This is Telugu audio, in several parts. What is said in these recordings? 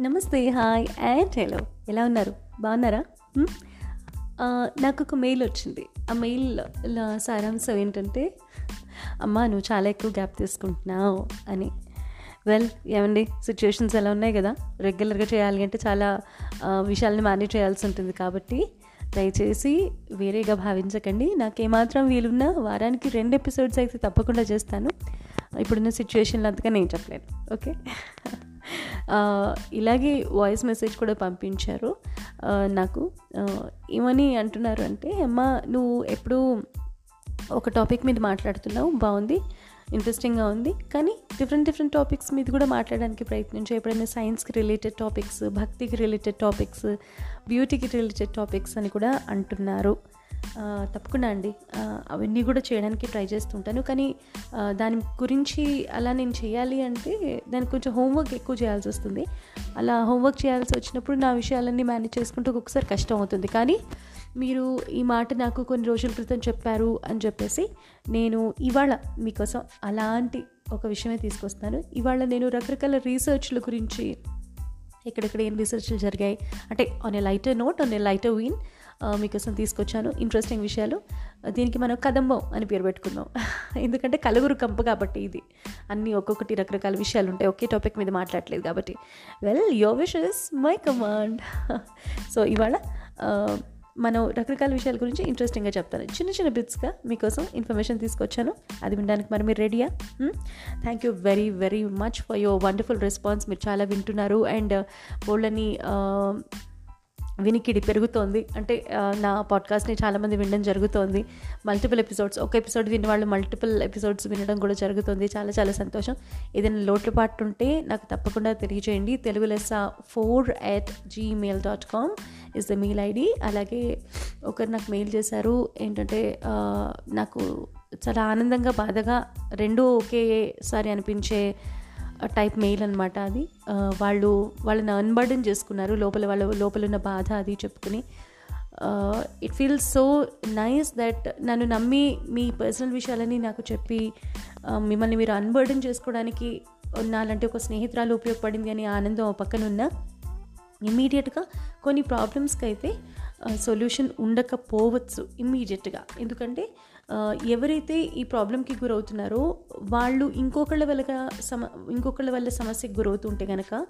నమస్తే హాయ్ అండ్ హలో. ఎలా ఉన్నారు? బాగున్నారా? నాకు ఒక మెయిల్ వచ్చింది. ఆ మెయిల్ సారాంశం ఏంటంటే అమ్మా నువ్వు చాలా ఎక్కువ గ్యాప్ తీసుకుంటున్నావు అని. వెల్ ఏమండి? సిచ్యువేషన్స్ ఎలా ఉన్నాయి కదా? రెగ్యులర్గా చేయాలి అంటే చాలా విషయాలను విషయాల్ని మేనేజ్ చేయాల్సి ఉంటుంది కాబట్టి దయచేసి వేరేగా భావించకండి. నాకు ఏమాత్రం వీలున్నా వారానికి రెండు ఎపిసోడ్స్ అయితే తప్పకుండా చేస్తాను. ఇప్పుడున్న సిచ్యువేషన్లో అంతగా నేను చెప్పలేను. ఓకే? ఇలాగే వాయిస్ మెసేజ్ కూడా పంపించారు. నాకు. ఏమని అంటున్నారు అంటే అమ్మ నువ్వు ఎప్పుడు ఒక టాపిక్ మీద మాట్లాడుతున్నావు బాగుంది ఇంట్రెస్టింగ్గా ఉంది కానీ డిఫరెంట్ డిఫరెంట్ టాపిక్స్ మీద కూడా మాట్లాడడానికి ప్రయత్నించు. ఎప్పుడైనా సైన్స్కి రిలేటెడ్ టాపిక్స్ భక్తికి రిలేటెడ్ టాపిక్స్ బ్యూటీకి రిలేటెడ్ టాపిక్స్ అని కూడా అంటున్నారు. తప్పకుండా అండి. అవన్నీ కూడా చేయడానికి ట్రై చేస్తుంటాను. కానీ దాని గురించి అలా నేను చేయాలి అంటే దానికి కొంచెం హోంవర్క్ ఎక్కువ చేయాల్సి వస్తుంది. అలా హోంవర్క్ చేయాల్సి వచ్చినప్పుడు నా విషయాలన్నీ మేనేజ్ చేసుకుంటూ ఒక్కొక్కసారి కష్టం అవుతుంది. కానీ మీరు ఈ మాట నాకు కొన్ని రోజుల క్రితం చెప్పారు అని చెప్పేసి నేను ఇవాళ మీకోసం అలాంటి ఒక విషయమే తీసుకొస్తాను. ఇవాళ నేను రకరకాల రీసెర్చ్ల గురించి ఎక్కడెక్కడ ఏం రీసెర్చ్లు జరిగాయి అంటే on a lighter note on a lighter vein మీకోసం తీసుకొచ్చాను. ఇంట్రెస్టింగ్ విషయాలు. దీనికి మనం కదంబం అని పేరు పెట్టుకుందాం ఎందుకంటే కలుగురు కంప కాబట్టి ఇది. అన్నీ ఒక్కొక్కటి రకరకాల విషయాలు ఉంటాయి. ఒకే టాపిక్ మీద మాట్లాడలేదు కాబట్టి. Well your wish is my command so ఇవాళ మనం రకరకాల విషయాల గురించి ఇంట్రెస్టింగ్గా చెప్తాను. చిన్న చిన్న బిట్స్గా మీకోసం ఇన్ఫర్మేషన్ తీసుకొచ్చాను. అది వినడానికి మరి మీరు రెడీయా thank you very very much for your wonderful response మీరు చాలా వింటున్నారు. అండ్ uh, బోళ్ళని వినికిడి పెరుగుతోంది. అంటే నా పాడ్కాస్ట్ని చాలామంది వినడం జరుగుతోంది. మల్టిపుల్ ఎపిసోడ్స్ ఒక ఎపిసోడ్ విని వాళ్ళు మల్టిపుల్ ఎపిసోడ్స్ వినడం కూడా జరుగుతుంది. చాలా చాలా సంతోషం. ఏదైనా లోటుపాటు ఉంటే నాకు తప్పకుండా తెలియజేయండి. Telugu Lessa four at Gmail dot com is the mail ID అలాగే ఒకరు నాకు మెయిల్ చేశారు. ఏంటంటే నాకు చాలా ఆనందంగా బాధగా రెండూ ఒకేసారి అనిపించే టైప్ మెయిల్ అనమాట అది. వాళ్ళు వాళ్ళని అన్బర్డన్ చేసుకున్నారు. లోపల వాళ్ళ లోపల ఉన్న బాధ అది చెప్పుకుని. It feels so nice that నన్ను నమ్మి మీ పర్సనల్ విషయాలని నాకు చెప్పి మిమ్మల్ని మీరు అన్బర్డన్ చేసుకోవడానికి నాలంటే ఒక స్నేహితురాలు ఉపయోగపడింది అని ఆనందం ఓ పక్కన ఉన్న. ఇమ్మీడియట్గా కొన్ని ప్రాబ్లమ్స్కి అయితే సొల్యూషన్ ఉండకపోవచ్చు ఇమ్మీడియట్గా ఎందుకంటే ఎవరైతే ఈ ప్రాబ్లంకి గురవుతున్నారో వాళ్ళు ఇంకొకళ్ళ వల్ల సమ ఇంకొకళ్ళ వల్ల సమస్యకు గురవుతుంటే కనుక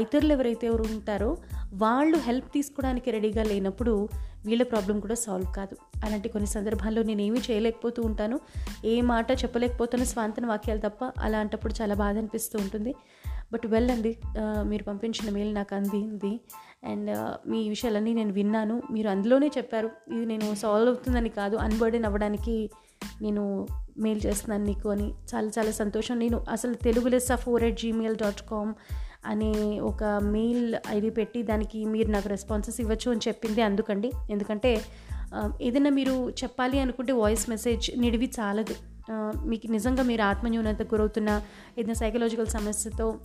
ఇతరులు ఎవరైతే ఎవరు ఉంటారో వాళ్ళు హెల్ప్ తీసుకోవడానికి రెడీగా లేనప్పుడు వీళ్ళ ప్రాబ్లం కూడా సాల్వ్ కాదు. అలాంటి కొన్ని సందర్భాల్లో నేను ఏమీ చేయలేకపోతూ ఉంటాను. ఏ మాట చెప్పలేకపోతాను స్వాంతన వాక్యాలు తప్ప అలాంటప్పుడు చాలా బాధ అనిపిస్తూ ఉంటుంది. బట్ వెల్ అండి మీరు పంపించిన మెయిల్ నాకు అందింది. అండ్ మీ విషయాలన్నీ నేను విన్నాను. మీరు అందులోనే చెప్పారు. ఇది నేను సాల్వ్ అవుతుందని కాదు. అన్బర్డెన్ అవ్వడానికి నేను మెయిల్ చేస్తున్నాను నీకు అని. చాలా చాలా సంతోషం. నేను అసలు Telugu Lessa four at Gmail dot com అనే ఒక మెయిల్ ఐడి పెట్టి దానికి మీరు నాకు రెస్పాన్సెస్ ఇవ్వచ్చు అని చెప్పింది అందుకండి. ఎందుకంటే ఏదైనా మీరు చెప్పాలి అనుకుంటే వాయిస్ మెసేజ్ నిడివి చాలదు. మీకు నిజంగా మీరు ఆత్మన్యూనత గురవుతున్న ఏదైనా సైకలాజికల్ సమస్యతో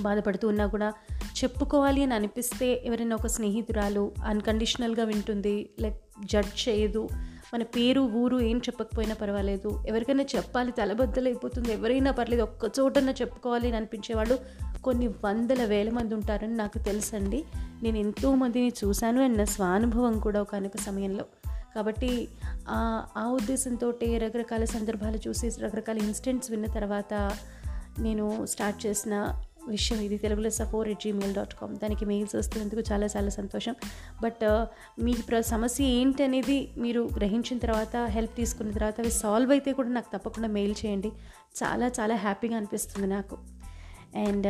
బాధపడుతూ ఉన్నా కూడా చెప్పుకోవాలి అని అనిపిస్తే ఎవరైనా ఒక స్నేహితురాలు అన్కండిషనల్గా వింటుంది లైక్ జడ్జ్ చేయదు మన పేరు ఊరు ఏం చెప్పకపోయినా పర్వాలేదు. ఎవరికైనా చెప్పాలి తలబద్దలైపోతుంది ఎవరైనా పర్లేదు ఒక్క చోటన చెప్పుకోవాలి అని అనిపించేవాళ్ళు కొన్ని వందల వేల మంది ఉంటారని నాకు తెలుసండి. నేను ఎంతోమందిని చూశాను అండ్ నా స్వానుభవం కూడా ఒక అనక సమయంలో. కాబట్టి ఆ ఉద్దేశంతో రకరకాల సందర్భాలు చూసి రకరకాల ఇన్సిడెంట్స్ విన్న తర్వాత నేను స్టార్ట్ చేసిన విషయం ఇది తెలుగులో సఫోర్ ఎట్ జీమెయిల్ డాట్ కామ్ దానికి మెయిల్స్ వస్తున్నందుకు చాలా చాలా సంతోషం. బట్ మీ ప్ర సమస్య ఏంటి అనేది మీరు గ్రహించిన తర్వాత హెల్ప్ తీసుకున్న తర్వాత అవి సాల్వ్ అయితే కూడా నాకు తప్పకుండా మెయిల్ చేయండి. చాలా చాలా హ్యాపీగా అనిపిస్తుంది నాకు. అండ్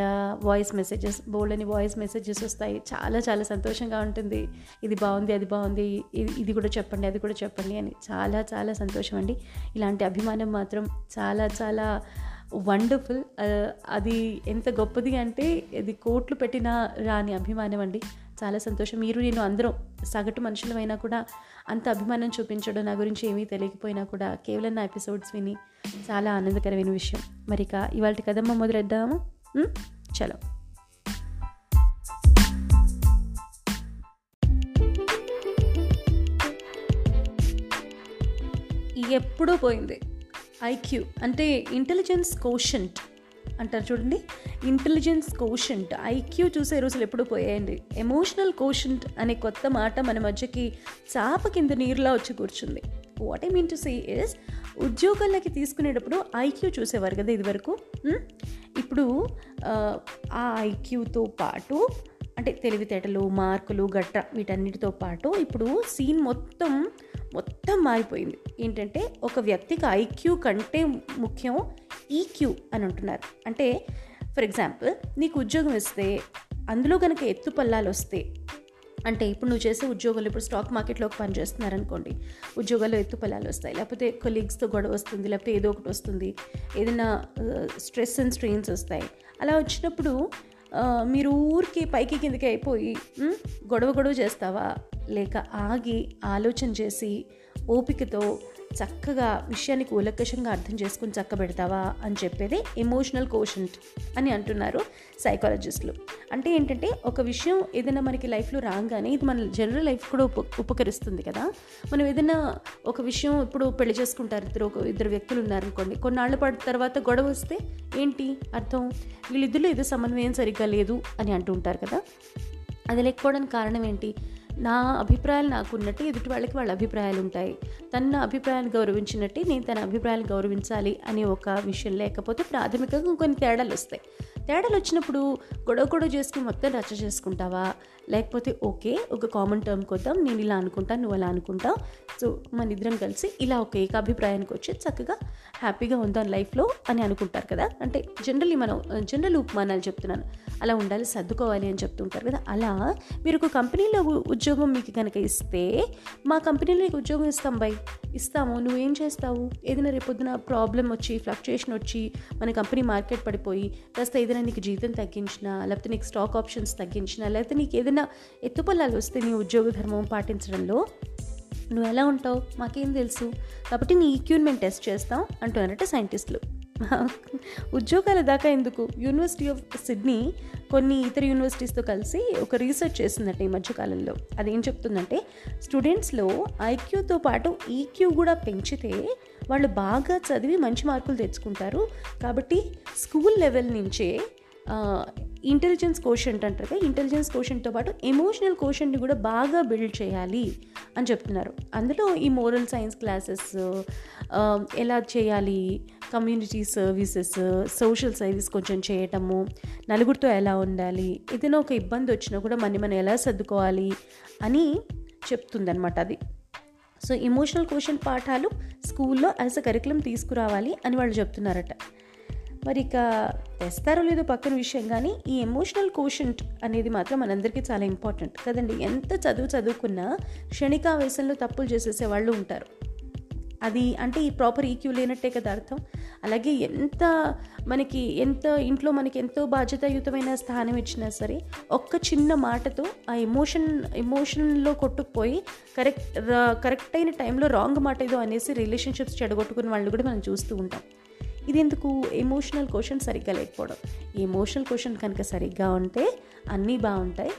వాయిస్ మెసేజెస్ బోల్డ్ అని వాయిస్ మెసేజెస్ వస్తాయి. చాలా చాలా సంతోషంగా ఉంటుంది. ఇది బాగుంది అది బాగుంది. ఇది ఇది కూడా చెప్పండి అది కూడా చెప్పండి అని చాలా చాలా సంతోషం అండి. ఇలాంటి అభిమానం మాత్రం చాలా చాలా వండర్ఫుల్. అది ఎంత గొప్పది అంటే ఇది కోట్లు పెట్టిన రాని అభిమానం అండి. చాలా సంతోషం. మీరు నేను అందరం సగటు మనుషులమైనా కూడా అంత అభిమానం చూపించడం నా గురించి ఏమీ తెలియకపోయినా కూడా కేవలం నా ఎపిసోడ్స్ విని చాలా ఆనందకరమైన విషయం. మరిక ఇవాళ కదమ్మ మొదలెద్దాము. Hmm? चलो చలో ఎప్పుడూ పోయింది. ఐక్యూ అంటే ఇంటెలిజెన్స్ కోషంట్ అంటారు చూడండి. ఇంటెలిజెన్స్ కోషంట్ ఐక్యూ చూసే రోజులు ఎప్పుడు పోయాయండి. ఎమోషనల్ కోషంట్ అనే కొత్త మాట మన మధ్యకి చాప కింద నీరులా వచ్చి కూర్చుంది. What I mean to see is ఉద్యోగాలకి తీసుకునేటప్పుడు ఐక్యూ చూసేవారు కదా ఇదివరకు? ఇప్పుడు ఆ, ఐక్యూతో పాటు అంటే తెలివితేటలు మార్కులు గట్ర వీటన్నిటితో పాటు ఇప్పుడు సీన్ మొత్తం మొత్తం మారిపోయింది. ఏంటంటే ఒక వ్యక్తికి ఐక్యూ కంటే ముఖ్యం ఈక్యూ అని అంటున్నారు. అంటే ఫర్ ఎగ్జాంపుల్ నీకు ఉద్యోగం ఇస్తే అందులో కనుక ఎత్తు పల్లాలు వస్తే అంటే ఇప్పుడు నువ్వు చేసే ఉద్యోగాలు ఇప్పుడు స్టాక్ మార్కెట్లోకి పనిచేస్తున్నారనుకోండి ఉద్యోగాల్లో ఎత్తు పొలాలు వస్తాయి. లేకపోతే కొలీగ్స్తో గొడవ వస్తుంది లేకపోతే ఏదో ఒకటి వస్తుంది. ఏదైనా స్ట్రెస్ అండ్ స్ట్రెయిన్స్ వస్తాయి. అలా వచ్చినప్పుడు మీరు ఊరికి పైకి కిందకి అయిపోయి గొడవ గొడవ చేస్తావా? లేక ఆగి ఆలోచన చేసి ఓపికతో చక్కగా విషయాన్ని కూలకషంగా అర్థం చేసుకుని చక్కబెడతావా అని చెప్పేది ఎమోషనల్ కోషంట్ అని అంటున్నారు సైకాలజిస్టులు అంటే ఏంటంటే ఒక విషయం ఏదైనా మనకి లైఫ్లో రాగానే ఇది మన జనరల్ లైఫ్ కూడా ఉప ఉపకరిస్తుంది కదా. మనం ఏదైనా ఒక విషయం ఇప్పుడు పెళ్ళి చేసుకుంటారు ఇద్దరు ఒక ఇద్దరు వ్యక్తులు ఉన్నారనుకోండి కొన్నాళ్ళ పాటు తర్వాత గొడవ వస్తే ఏంటి అర్థం? వీళ్ళిద్దరిలో ఏదో సమన్వయం సరిగ్గా లేదు అని అంటూ ఉంటారు కదా. అది లేకపోవడానికి కారణం ఏంటి? నా అభిప్రాయాలు నాకు ఉన్నట్టు ఎదుటి వాళ్ళకి వాళ్ళ అభిప్రాయాలు ఉంటాయి. తన అభిప్రాయాన్ని అభిప్రాయాలు గౌరవించినట్టే నేను తన అభిప్రాయాలు గౌరవించాలి అనే ఒక విషయం లేకపోతే ప్రాథమికంగా కొన్ని తేడాలు వస్తాయి. తేడాలు వచ్చినప్పుడు గొడవ గొడవ చేసుకుని మొత్తం రచ్చ చేసుకుంటావా? లేకపోతే ఓకే ఒక కామన్ టర్మ్ కొద్దాం నేను ఇలా అనుకుంటాను నువ్వు అలా అనుకుంటావు సో మన ఇద్దరం కలిసి ఇలా ఒక ఏకాభిప్రాయానికి వచ్చి చక్కగా హ్యాపీగా ఉందాం లైఫ్లో అని అనుకుంటారు కదా. అంటే జనరల్లీ మనం జనరల్ ఉపమానాలు చెప్తున్నాను. అలా ఉండాలి సర్దుకోవాలి అని చెప్తుంటారు కదా. అలా మీరు ఒక కంపెనీలో ఉద్యోగం మీకు కనుక ఇస్తే మా కంపెనీలో నీకు ఉద్యోగం ఇస్తాం బై. ఇస్తాము. నువ్వేం చేస్తావు? ఏదైనా రేపొద్దున ప్రాబ్లం వచ్చి ఫ్లక్చుయేషన్ వచ్చి మన కంపెనీ మార్కెట్ పడిపోయి కాస్త ఏదైనా నీకు జీతం తగ్గించినా లేకపోతే నీకు స్టాక్ ఆప్షన్స్ తగ్గించినా లేకపోతే నీకు ఏదైనా ఎత్తుపల్లాలు వస్తే నీ ఉద్యోగ ధర్మం పాటించడంలో నువ్వు ఎలా ఉంటావు? మాకేం తెలుసు. కాబట్టి నీ ఈక్యూన్మెంట్ టెస్ట్ చేస్తాం అంటున్నారట సైంటిస్టులు ఉద్యోగాల దాకా ఎందుకు? యూనివర్సిటీ ఆఫ్ సిడ్నీ కొన్ని ఇతర యూనివర్సిటీస్తో కలిసి ఒక రీసెర్చ్ చేసిందట ఈ మధ్యకాలంలో అదేం చెప్తుందంటే స్టూడెంట్స్లో ఐక్యూతో పాటు ఈక్యూ కూడా పెంచితే వాళ్ళు బాగా చదివి మంచి మార్కులు తెచ్చుకుంటారు. కాబట్టి స్కూల్ లెవెల్ నుంచే ఇంటెలిజెన్స్ కోషంట్ అంటారు కదా ఇంటెలిజెన్స్ కోషంట్తో పాటు ఎమోషనల్ కోషంట్ని కూడా బాగా బిల్డ్ చేయాలి అని చెప్తున్నారు. అందులో ఈ మోరల్ సైన్స్ క్లాసెస్ ఎలా చేయాలి కమ్యూనిటీ సర్వీసెస్ సోషల్ సర్వీస్ కొంచెం చేయటము నలుగురితో ఎలా ఉండాలి ఏదైనా ఒక ఇబ్బంది వచ్చినా కూడా మన మనం ఎలా సర్దుకోవాలి అని చెప్తుందన్నమాట అది. సో ఎమోషనల్ క్వశ్చన్ పాఠాలు స్కూల్లో యాజ్ అ కరికులం తీసుకురావాలి అని వాళ్ళు చెప్తున్నారట. మరి ఇక తెస్తారో లేదో పక్కన విషయం కానీ ఈ ఎమోషనల్ కోషంట్ అనేది మాత్రం మనందరికీ చాలా ఇంపార్టెంట్ కదండి? ఎంత చదువు చదువుకున్నా క్షణికావేశంలో తప్పులు చేసేసే వాళ్ళు ఉంటారు. అది అంటే ఈ ప్రాపర్ ఈక్యూ లేనట్టే కదా అర్థం? అలాగే ఎంత మనకి ఎంత ఇంట్లో మనకి ఎంతో బాధ్యతాయుతమైన స్థానం ఇచ్చినా సరే ఒక్క చిన్న మాటతో ఆ ఎమోషన్ ఎమోషన్లో కొట్టుకుపోయి కరెక్ట్ కరెక్ట్ అయిన టైంలో రాంగ్ మాట ఏదో అనేసి రిలేషన్షిప్స్ చెడగొట్టుకున్న వాళ్ళు కూడా మనం చూస్తూ ఉంటాం. ఇది ఎందుకు ఎమోషనల్ క్వశ్చన్ సరిగ్గా లేకపోవడం. ఎమోషనల్ క్వశ్చన్ కనుక సరిగ్గా ఉంటే అన్నీ బాగుంటాయి.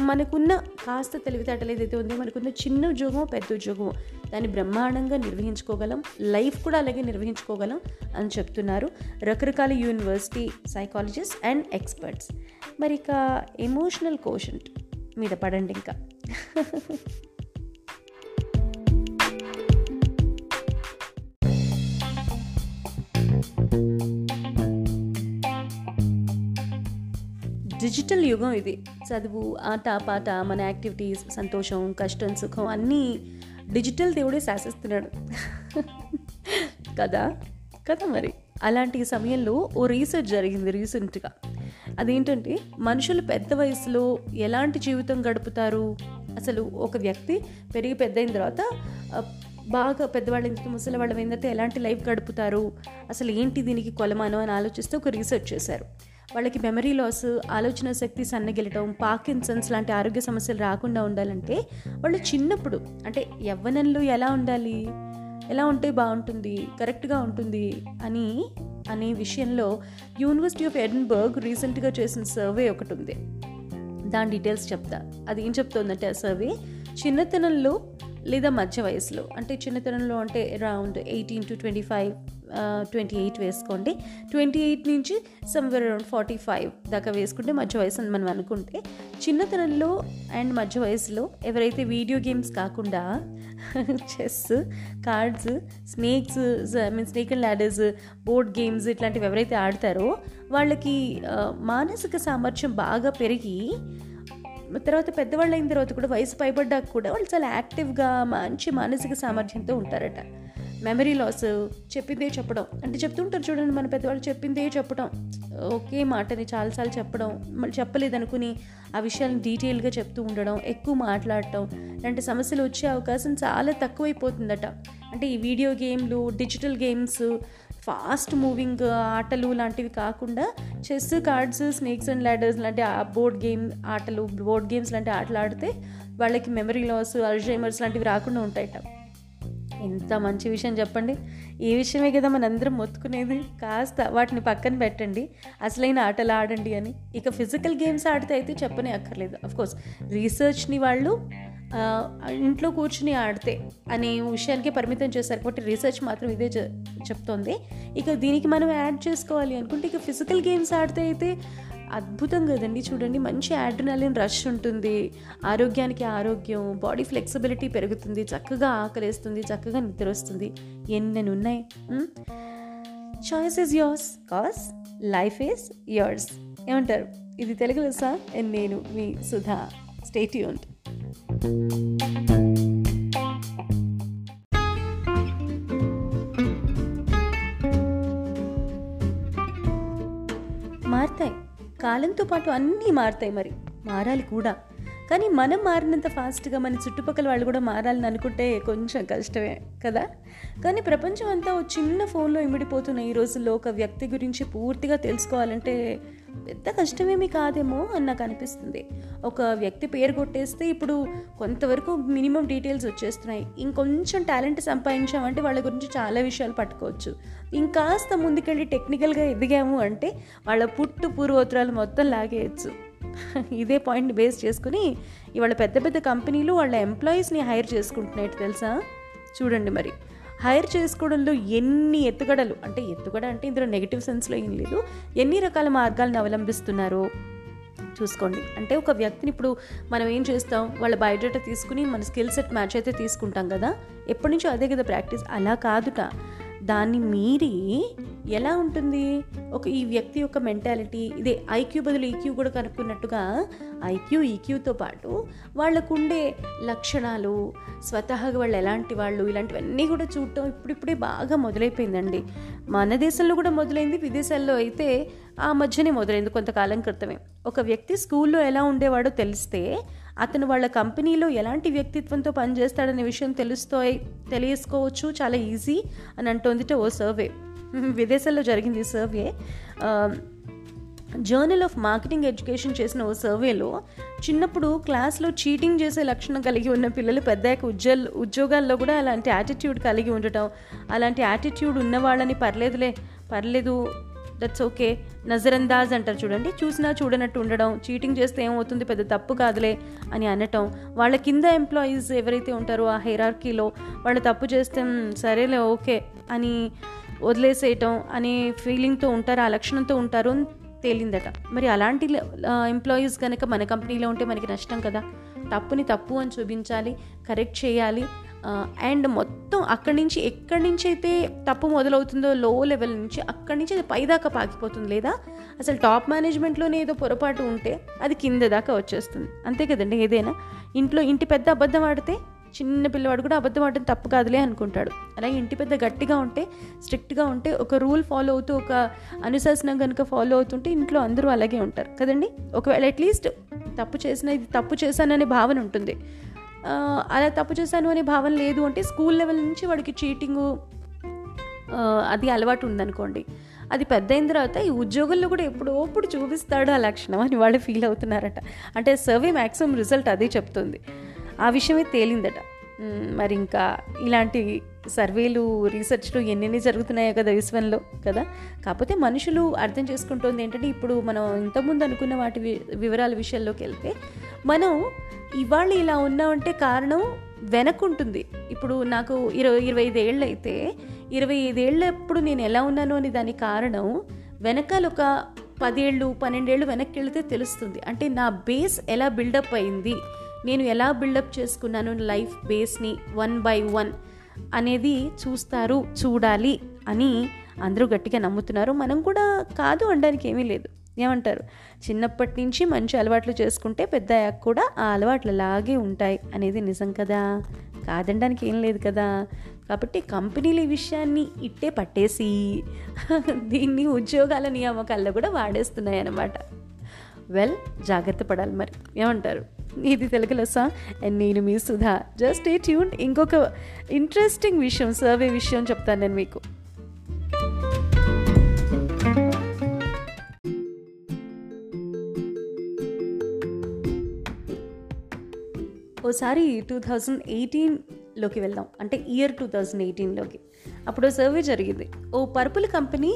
మనకున్న కాస్త తెలివితేటలు ఏదైతే ఉందో మనకున్న చిన్న ఉద్యోగమో పెద్ద ఉద్యోగమో దాన్ని బ్రహ్మాండంగా నిర్వహించుకోగలం. లైఫ్ కూడా అలాగే నిర్వహించుకోగలం అని చెప్తున్నారు రకరకాల యూనివర్సిటీ సైకాలజిస్ట్ అండ్ ఎక్స్పర్ట్స్. మరి ఇక ఎమోషనల్ కోషంట్ మీద పడండి ఇంకా. డిజిటల్ యుగం ఇది. చదువు ఆట పాట మన యాక్టివిటీస్ సంతోషం కష్టం సుఖం అన్నీ డిజిటల్ దేవుడే శాసిస్తున్నాడు. కదా? కదా మరి? అలాంటి సమయంలో ఓ రీసెర్చ్ జరిగింది రీసెంట్గా. అదేంటంటే మనుషులు పెద్ద వయసులో ఎలాంటి జీవితం గడుపుతారు? అసలు ఒక వ్యక్తి పెరిగి పెద్ద అయిన తర్వాత బాగా పెద్దవాళ్ళ ఇంత ముసలి వాళ్ళ ఏంటంటే ఎలాంటి లైఫ్ గడుపుతారు? అసలు ఏంటి దీనికి కొలమానం అని ఆలోచిస్తే ఒక రీసెర్చ్ చేశారు. వాళ్ళకి మెమరీ లాస్ ఆలోచన శక్తి సన్నగిలటం పార్కిన్సన్స్ లాంటి ఆరోగ్య సమస్యలు రాకుండా ఉండాలంటే వాళ్ళు చిన్నప్పుడు అంటే యవ్వనంలో ఎలా ఉండాలి? ఎలా ఉంటే బాగుంటుంది? కరెక్ట్గా ఉంటుంది అని అనే విషయంలో యూనివర్సిటీ ఆఫ్ ఎడిన్బర్గ్ రీసెంట్గా చేసిన సర్వే ఒకటి ఉంది. దాని డీటెయిల్స్ చెప్తా. అది ఏం చెప్తోందంటే ఆ సర్వే చిన్నతనంలో లేదా మధ్య వయసులో అంటే చిన్నతనంలో అంటే around eighteen to twenty five twenty eight వేసుకోండి. ట్వంటీ ఎయిట్ నుంచి సమ్వేర్ అరౌండ్ ఫార్టీ ఫైవ్ దాకా వేసుకుంటే మధ్య వయసు అని మనం అనుకుంటే చిన్నతనంలో అండ్ మధ్య వయసులో ఎవరైతే వీడియో గేమ్స్ కాకుండా chess cards snakes I mean snake and ladders board games ఇట్లాంటివి ఎవరైతే ఆడతారో వాళ్ళకి మానసిక సామర్థ్యం బాగా పెరిగి తర్వాత పెద్దవాళ్ళు అయిన తర్వాత కూడా వయసు పైబడ్డాక కూడా వాళ్ళు చాలా యాక్టివ్గా మంచి మానసిక సామర్థ్యంతో ఉంటారట. మెమరీ లాస్ చెప్పిందే చెప్పడం. అంటే చెప్తుంటారు చూడండి మన పెద్దవాళ్ళు చెప్పిందే చెప్పడం. ఒకే మాటని చాలాసార్లు చెప్పడం చెప్పలేదనుకుని ఆ విషయాలను డీటెయిల్గా చెప్తూ ఉండడం ఎక్కువ మాట్లాడటం ఇలాంటి సమస్యలు వచ్చే అవకాశం చాలా తక్కువైపోతుందట. అంటే ఈ వీడియో గేమ్లు డిజిటల్ గేమ్స్ ఫాస్ట్ మూవింగ్ ఆటలు లాంటివి కాకుండా chess cards snakes and ladders లాంటి బోర్డ్ గేమ్ ఆటలు బోర్డ్ గేమ్స్ లాంటి ఆటలు ఆడితే వాళ్ళకి మెమరీ లాస్ అల్జైమర్స్ లాంటివి రాకుండా ఉంటాయట. ఎంత మంచి విషయం చెప్పండి. ఈ విషయమే కదా మనందరం మొత్తుకునేది. కాస్త వాటిని పక్కన పెట్టండి. అసలైన ఆటలు ఆడండి అని. ఇక ఫిజికల్ గేమ్స్ ఆడితే అయితే చెప్పనే అక్కర్లేదు. అఫ్కోర్స్ రీసెర్చ్ని వాళ్ళు ఇంట్లో కూర్చుని ఆడితే అనే విషయానికి పరిమితం చేశారు కాబట్టి రీసెర్చ్ మాత్రం ఇదే చెప్తోంది. ఇక దీనికి మనం యాడ్ చేసుకోవాలి అనుకుంటే ఇక ఫిజికల్ గేమ్స్ ఆడితే అయితే అద్భుతం కదండి. చూడండి మంచి యాడ్రినాలిన్ రష్ ఉంటుంది. ఆరోగ్యానికి ఆరోగ్యం బాడీ ఫ్లెక్సిబిలిటీ పెరుగుతుంది. చక్కగా ఆకలేస్తుంది చక్కగా నిద్ర వస్తుంది ఎన్నెన్ని ఉన్నాయి choice is yours cause life is yours ఏమంటారు? ఇది తెలుగులో సార్ నేను మీ సుధా. స్టేట్ యూన్ you కాలంతో పాటు అన్నీ మారుతాయి మరి. మారాలి కూడా. కానీ మనం మారినంత ఫాస్ట్గా మన చుట్టుపక్కల వాళ్ళు కూడా మారాలని అనుకుంటే కొంచెం కష్టమే కదా. కానీ ప్రపంచం అంతా ఓ చిన్న ఫోన్లో ఇమిడిపోతున్న ఈ రోజుల్లో ఒక వ్యక్తి గురించి పూర్తిగా తెలుసుకోవాలంటే పెద్ద కష్టమేమి కాదేమో అని నాకు అనిపిస్తుంది. ఒక వ్యక్తి పేరు కొట్టేస్తే ఇప్పుడు కొంతవరకు మినిమం డీటెయిల్స్ వచ్చేస్తున్నాయి. ఇంకొంచెం టాలెంట్ సంపాదించామంటే వాళ్ళ గురించి చాలా విషయాలు పట్టుకోవచ్చు. ఇంకాస్త ముందుకెళ్ళి టెక్నికల్గా ఎదిగాము అంటే వాళ్ళ పుట్టు పూర్వోత్తరాలు మొత్తం లాగేయచ్చు. ఇదే పాయింట్ని బేస్ చేసుకుని ఇవాళ పెద్ద పెద్ద కంపెనీలు వాళ్ళ ఎంప్లాయీస్ని హైర్ చేసుకుంటున్నాయి తెలుసా? చూడండి మరి. హైర్ చేసుకోవడంలో ఎన్ని ఎత్తుగడలు? అంటే ఎత్తుగడ అంటే ఇందులో నెగిటివ్ సెన్స్లో ఏం లేదు. ఎన్ని రకాల మార్గాలను అవలంబిస్తున్నారో చూసుకోండి. అంటే ఒక వ్యక్తిని ఇప్పుడు మనం ఏం చేస్తాం? వాళ్ళ బయోడేటా తీసుకుని మన స్కిల్ సెట్ మ్యాచ్ అయితే తీసుకుంటాం కదా? ఎప్పటి నుంచో అదే కదా ప్రాక్టీస్. అలా కాదుట. దాన్ని మీరి ఎలా ఉంటుంది? ఒక ఈ వ్యక్తి యొక్క మెంటాలిటీ ఇదే ఐక్యూ బదులు ఈక్యూ కూడా కనుక్కున్నట్టుగా ఐక్యూ ఈక్యూతో పాటు వాళ్ళకుండే లక్షణాలు స్వతహాగా వాళ్ళు ఎలాంటి వాళ్ళు ఇలాంటివన్నీ కూడా చూడటం ఇప్పుడిప్పుడే బాగా మొదలైపోయిందండి. మన దేశంలో కూడా మొదలైంది విదేశాల్లో అయితే ఆ మధ్యనే మొదలైంది కొంతకాలం క్రితమే. ఒక వ్యక్తి స్కూల్లో ఎలా ఉండేవాడో తెలిస్తే అతను వాళ్ళ కంపెనీలో ఎలాంటి వ్యక్తిత్వంతో పనిచేస్తాడనే విషయం తెలుస్తో తెలియసుకోవచ్చు. చాలా ఈజీ అని అంటోందిట ఓ సర్వే. విదేశాల్లో జరిగింది ఈ survey. Journal of marketing education చేసిన ఓ సర్వేలో చిన్నప్పుడు క్లాస్లో చీటింగ్ చేసే లక్షణం కలిగి ఉన్న పిల్లలు పెద్దయ్యాక ఉద్యోగ ఉద్యోగాల్లో కూడా అలాంటి యాటిట్యూడ్ కలిగి ఉండటం అలాంటి యాటిట్యూడ్ ఉన్న వాళ్ళని పర్లేదులే పర్లేదు దట్స్ ఓకే నజరందాజ్ అంటారు చూడండి. చూసినా చూడనట్టు ఉండడం చీటింగ్ చేస్తే ఏమవుతుంది? పెద్ద తప్పు కాదులే అని అనటం. వాళ్ళ కింద ఎంప్లాయీస్ ఎవరైతే ఉంటారో ఆ హెరార్కీలో వాళ్ళు తప్పు చేస్తే సరేలే ఓకే అని వదిలేసేయటం అనే ఫీలింగ్తో ఉంటారు ఆ లక్షణంతో ఉంటారు అని తేలిందట. మరి అలాంటి ఎంప్లాయీస్ కనుక మన కంపెనీలో ఉంటే మనకి నష్టం కదా? తప్పుని తప్పు అని చూపించాలి కరెక్ట్ చేయాలి అండ్ మొత్తం అక్కడి నుంచి ఎక్కడి నుంచి అయితే తప్పు మొదలవుతుందో లో లెవెల్ నుంచి అక్కడి నుంచి అది పైదాకా పాకిపోతుంది లేదా? అసలు టాప్ మేనేజ్మెంట్లోనే ఏదో పొరపాటు ఉంటే అది కింద దాకా వచ్చేస్తుంది. అంతే కదండి ఏదైనా? ఇంట్లో ఇంటి పెద్ద అబద్ధం ఆడితే చిన్న పిల్లవాడు కూడా అబద్ధం ఆడటం తప్పు కాదులే అనుకుంటాడు. అలాగే ఇంటి పెద్ద గట్టిగా ఉంటే స్ట్రిక్ట్గా ఉంటే ఒక రూల్ ఫాలో అవుతూ ఒక అనుశాసనం కనుక ఫాలో అవుతుంటే ఇంట్లో అందరూ అలాగే ఉంటారు. కదండి? ఒకవేళ అట్లీస్ట్ తప్పు చేసిన ఇది తప్పు చేశాననే భావన ఉంటుంది. అలా తప్పు చేశాను అనే భావన లేదు అంటే స్కూల్ లెవెల్ నుంచి వాడికి చీటింగు అది అలవాటు ఉందనుకోండి. అది పెద్ద అయిన తర్వాత ఈ ఉద్యోగంలో కూడా ఎప్పుడో అప్పుడు చూపిస్తాడు ఆ లక్షణం అని వాళ్ళు ఫీల్ అవుతున్నారట. అంటే సర్వే మ్యాక్సిమం రిజల్ట్ అదే చెప్తుంది. ఆ విషయమే తేలిందట. మరి ఇంకా ఇలాంటి సర్వేలు రీసెర్చ్లు ఎన్నెన్ని జరుగుతున్నాయో కదా విశ్వంలో కదా. కాకపోతే మనుషులు అర్థం చేసుకుంటుంది ఏంటంటే ఇప్పుడు మనం ఇంతకుముందు అనుకున్న వాటి వి- వివరాల విషయంలోకి వెళ్తే మనం ఇవాళ ఇలా ఉన్నామంటే కారణం వెనకుంటుంది. ఇప్పుడు నాకు ఇరవై ఇరవై ఐదేళ్ళు అయితే ఇరవై ఐదేళ్ళప్పుడు నేను ఎలా ఉన్నాను అని దాని కారణం వెనకాల ఒక పదేళ్ళు పన్నెండేళ్ళు వెనక్కి వెళితే తెలుస్తుంది. అంటే నా బేస్ ఎలా బిల్డప్ అయింది? నేను ఎలా బిల్డప్ చేసుకున్నాను? లైఫ్ బేస్ని వన్ బై వన్ అనేది చూస్తారు చూడాలి అని అందరూ గట్టిగా నమ్ముతున్నారు. మనం కూడా కాదు అనడానికి ఏమీ లేదు. ఏమంటారు? చిన్నప్పటి నుంచి మంచి అలవాట్లు చేసుకుంటే పెద్ద అయ్యాక కూడా ఆ అలవాట్లు అలాగే ఉంటాయి అనేది నిజం కదా? కాదనడానికి ఏం లేదు కదా? కాబట్టి కంపెనీలు ఈ విషయాన్ని ఇట్టే పట్టేసి దీన్ని ఉద్యోగాల నియామకాల్లో కూడా వాడేస్తున్నాయి అన్నమాట వెల్ జాగ్రత్త పడాలి మరి. ఏమంటారు? ఇది తెలుగు లెస్స అండ్ నేను మీ సుధా. జస్ట్ ఏ ట్యూన్ ఇంకొక ఇంట్రెస్టింగ్ విషయం సర్వే విషయం చెప్తాను నేను మీకు. ఓసారి టూ థౌజండ్ ఎయిటీన్లోకి వెళ్దాం. అంటే ఇయర్ టూ థౌజండ్ ఎయిటీన్లోకి అప్పుడు సర్వే జరిగింది. ఓ పర్పుల్ కంపెనీ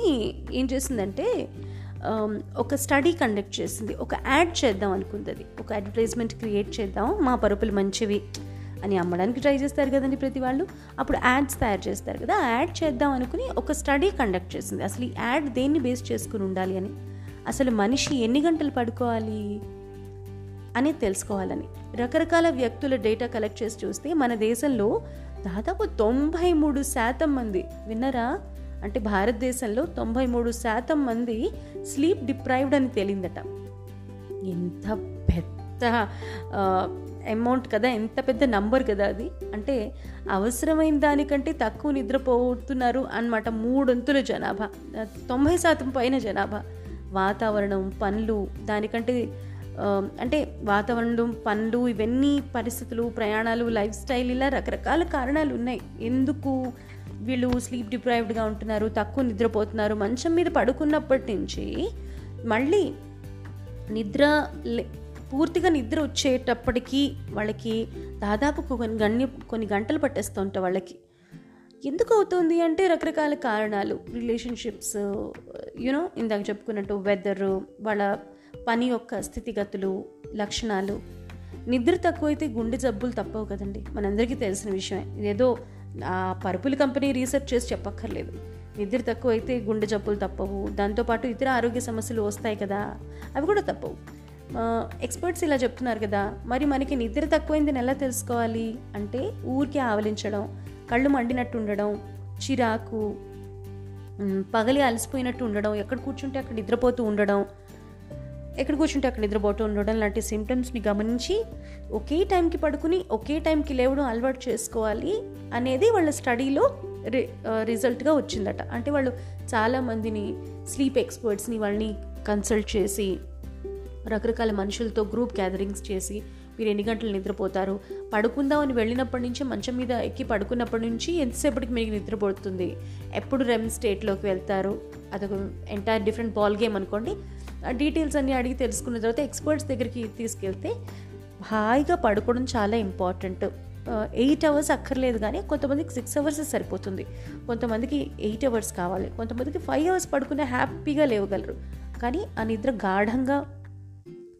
ఏం చేసిందంటే Um, ఒక స్టడీ కండక్ట్ చేసింది. ఒక యాడ్ చేద్దాం అనుకుంది. ఒక అడ్వర్టైజ్మెంట్ క్రియేట్ చేద్దాం. మా పరుపులు మంచివి అని అమ్మడానికి ట్రై చేస్తారు కదండి ప్రతి వాళ్ళు. అప్పుడు యాడ్స్ తయారు చేస్తారు కదా. యాడ్ చేద్దాం అనుకుని ఒక స్టడీ కండక్ట్ చేసింది. అసలు ఈ యాడ్ దేన్ని బేస్ చేసుకుని ఉండాలి అని? అసలు మనిషి ఎన్ని గంటలు పడుకోవాలి అని తెలుసుకోవాలని. రకరకాల వ్యక్తుల డేటా కలెక్ట్ చేసి చూస్తే మన దేశంలో దాదాపు తొంభై మూడు శాతం మంది విన్నరా? అంటే భారతదేశంలో తొంభై మూడు శాతం మంది స్లీప్ డిప్రైవ్డ్ అని తేలిందట. ఎంత పెద్ద అమౌంట్ కదా ఎంత పెద్ద నంబర్ కదా అది. అంటే అవసరమైన దానికంటే తక్కువ నిద్రపోతున్నారు అన్నమాట మూడొంతుల జనాభా. తొంభై శాతం పైన జనాభా. వాతావరణం పనులు దానికంటే అంటే వాతావరణం పనులు ఇవన్నీ పరిస్థితులు ప్రయాణాలు లైఫ్ స్టైల్ ఇలా రకరకాల కారణాలు ఉన్నాయి. ఎందుకు? వీళ్ళు స్లీప్ డిప్రైవ్డ్గా ఉంటున్నారు తక్కువ నిద్రపోతున్నారు మంచం మీద పడుకున్నప్పటి నుంచి మళ్ళీ నిద్ర లే- పూర్తిగా నిద్ర వచ్చేటప్పటికీ వాళ్ళకి దాదాపు కొన్ని గణ్య కొన్ని గంటలు పట్టేస్తుంట వాళ్ళకి. ఎందుకు అవుతుంది అంటే రకరకాల కారణాలు. రిలేషన్షిప్స్ యూనో ఇందాక చెప్పుకున్నట్టు వెదరు వాళ్ళ పని యొక్క స్థితిగతులు లక్షణాలు. నిద్ర తక్కువైతే గుండె జబ్బులు తప్పవు కదండి. మనందరికీ తెలిసిన విషయమే. ఇదేదో ఆ పరుపుల కంపెనీ రీసెర్చ్ చేసి చెప్పక్కర్లేదు. నిద్ర తక్కువైతే గుండె జబ్బులు తప్పవు. దాంతోపాటు ఇతర ఆరోగ్య సమస్యలు వస్తాయి కదా అవి కూడా తప్పవు. ఎక్స్పర్ట్స్ ఇలా చెప్తున్నారు కదా మరి మనకి నిద్ర తక్కువైందని ఎలా తెలుసుకోవాలి? అంటే ఊరికే ఆవలించడం కళ్ళు మండినట్టు ఉండడం చిరాకు పగలి అలసిపోయినట్టు ఉండడం ఎక్కడ కూర్చుంటే అక్కడ నిద్రపోతూ ఉండడం ఎక్కడ కూర్చుంటే అక్కడ నిద్రపోవటం ఉండడం లాంటి సిమ్టమ్స్ని గమనించి ఒకే టైంకి పడుకుని ఒకే టైంకి లేవడం అలవాటు చేసుకోవాలి అనేది వాళ్ళ స్టడీలో రి రిజల్ట్గా వచ్చిందట. అంటే వాళ్ళు చాలామందిని స్లీప్ ఎక్స్పర్ట్స్ని వాళ్ళని కన్సల్ట్ చేసి రకరకాల మనుషులతో గ్రూప్ గ్యాదరింగ్స్ చేసి మీరు ఎన్ని గంటలు నిద్రపోతారు? పడుకుందామని వెళ్ళినప్పటి నుంచి మంచం మీద ఎక్కి పడుకున్నప్పటి నుంచి ఎంతసేపటికి మీకు నిద్రపోతుంది? ఎప్పుడు రెమ్ స్టేట్లోకి వెళ్తారు? అదొక ఎంటైర్ డిఫరెంట్ బాల్ గేమ్ అనుకోండి. డీటెయిల్స్ అన్నీ అడిగి తెలుసుకున్న తర్వాత ఎక్స్పర్ట్స్ దగ్గరికి తీసుకెళ్తే హాయిగా పడుకోవడం చాలా ఇంపార్టెంట్. ఎయిట్ అవర్స్ అక్కర్లేదు కానీ కొంతమందికి సిక్స్ అవర్స్ సరిపోతుంది. కొంతమందికి ఎయిట్ అవర్స్ కావాలి. కొంతమందికి ఫైవ్ అవర్స్ పడుకునే హ్యాపీగా లేవగలరు. కానీ ఆ నిద్ర గాఢంగా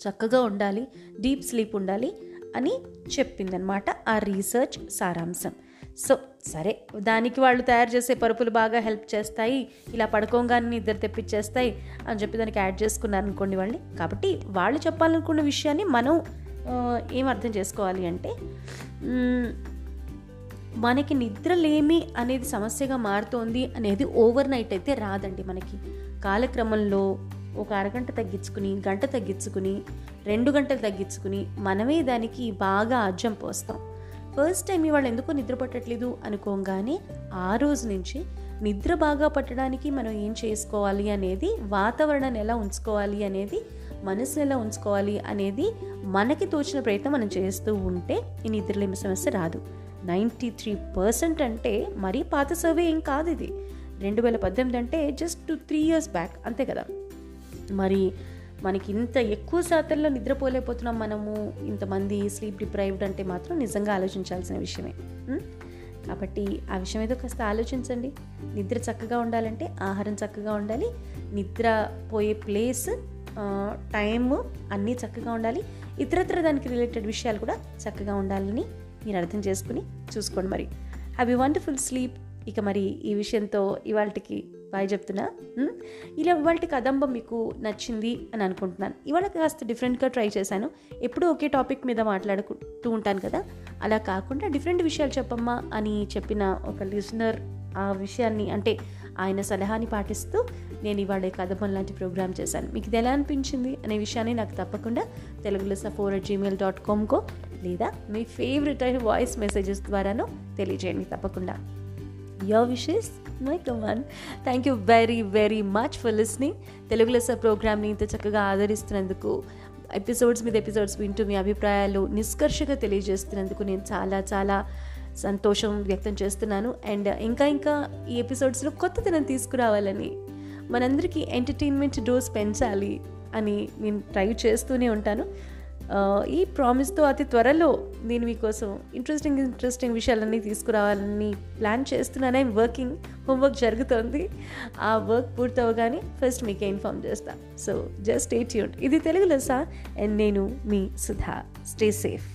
చక్కగా ఉండాలి డీప్ స్లీప్ ఉండాలి అని చెప్పిందనమాట ఆ రీసెర్చ్ సారాంశం. సో సరే దానికి వాళ్ళు తయారు చేసే పరుపులు బాగా హెల్ప్ చేస్తాయి. ఇలా పడుకోగానే నిద్ర తెప్పించేస్తాయి అని చెప్పి దానికి యాడ్ చేసుకున్నారు అనుకోండి వాళ్ళని. కాబట్టి వాళ్ళు చెప్పాలనుకున్న విషయాన్ని మనం ఏం అర్థం చేసుకోవాలి అంటే మనకి నిద్రలేమి అనేది సమస్యగా మారుతోంది అనేది ఓవర్ నైట్ అయితే రాదండి మనకి. కాలక్రమంలో ఒక అరగంట తగ్గించుకుని గంట తగ్గించుకుని రెండు గంటలు తగ్గించుకుని మనమే దానికి బాగా అజ్జం పోస్తాం ఫస్ట్ టైం ఇవాళ ఎందుకో నిద్ర పట్టట్లేదు అనుకోగానే ఆ రోజు నుంచి నిద్ర బాగా పట్టడానికి మనం ఏం చేసుకోవాలి అనేది వాతావరణాన్ని ఎలా ఉంచుకోవాలి అనేది మనసుని ఎలా ఉంచుకోవాలి అనేది మనకి తోచిన ప్రయత్నం మనం చేస్తూ ఉంటే ఈ నిద్రలేమి సమస్య రాదు. నైంటీ త్రీ పర్సెంట్ అంటే మరీ పాత సర్వే ఏం కాదు ఇది. రెండు వేల పద్దెనిమిది అంటే జస్ట్ త్రీ ఇయర్స్ బ్యాక్ అంతే కదా. మరి మనకి ఇంత ఎక్కువ శాతంలో నిద్రపోలేకపోతున్నాం మనము ఇంతమంది స్లీప్ డిప్రైవ్డ్ అంటే మాత్రం నిజంగా ఆలోచించాల్సిన విషయమే. కాబట్టి ఆ విషయం ఏదో కాస్త ఆలోచించండి. నిద్ర చక్కగా ఉండాలంటే ఆహారం చక్కగా ఉండాలి. నిద్ర పోయే ప్లేస్ టైము అన్నీ చక్కగా ఉండాలి. ఇతరత్ర దానికి రిలేటెడ్ విషయాలు కూడా చక్కగా ఉండాలని మీరు అర్థం చేసుకుని చూసుకోండి మరి. హ్యావ్ యూ వండర్ఫుల్ స్లీప్ ఇక మరి ఈ విషయంతో ఇవాళకి బాయ్ చెప్తున్నా. ఇలా ఇవాళ కదంబ మీకు నచ్చింది అని అనుకుంటున్నాను. ఇవాళ కాస్త డిఫరెంట్గా ట్రై చేశాను. ఎప్పుడూ ఒకే టాపిక్ మీద మాట్లాడుకుంటూ ఉంటాను కదా. అలా కాకుండా డిఫరెంట్ విషయాలు చెప్పమ్మా అని చెప్పిన ఒక లిజనర్ ఆ విషయాన్ని అంటే ఆయన సలహాని పాటిస్తూ నేను ఇవాళ కదంబం లాంటి ప్రోగ్రామ్ చేశాను. మీకు ఇది ఎలా అనిపించింది అనే విషయాన్ని నాకు తప్పకుండా తెలుగులో సఫోర్ అట్ జీమెయిల్ డాట్ కామ్కో లేదా మీ ఫేవరెట్ అయిన వాయిస్ మెసేజెస్ ద్వారానో తెలియజేయండి తప్పకుండా. Your wishes my command thank you very very much for listening Telugu Lessa ప్రోగ్రామ్ని ఇంత చక్కగా ఆదరిస్తున్నందుకు ఎపిసోడ్స్ మీద ఎపిసోడ్స్ వింటూ మీ అభిప్రాయాలు నిష్కర్షగా తెలియజేస్తున్నందుకు నేను చాలా చాలా సంతోషం వ్యక్తం చేస్తున్నాను. అండ్ ఇంకా ఇంకా ఈ ఎపిసోడ్స్లో కొత్తదనం తీసుకురావాలని మనందరికీ ఎంటర్టైన్మెంట్ డోస్ పెంచాలి అని నేను ట్రై చేస్తూనే ఉంటాను. ఈ ప్రామిస్తో అతి త్వరలో నేను మీకోసం ఇంట్రెస్టింగ్ ఇంట్రెస్టింగ్ విషయాలన్నీ తీసుకురావాలని ప్లాన్ చేస్తున్నాను. ఐమ్ వర్కింగ్ హోంవర్క్ జరుగుతోంది. ఆ వర్క్ పూర్తవగానే ఫస్ట్ మీకే ఇన్ఫామ్ చేస్తాను సో జస్ట్ స్టే ట్యూన్ ఇది తెలుగులో సార్ అండ్ నేను మీ సుధా. Stay safe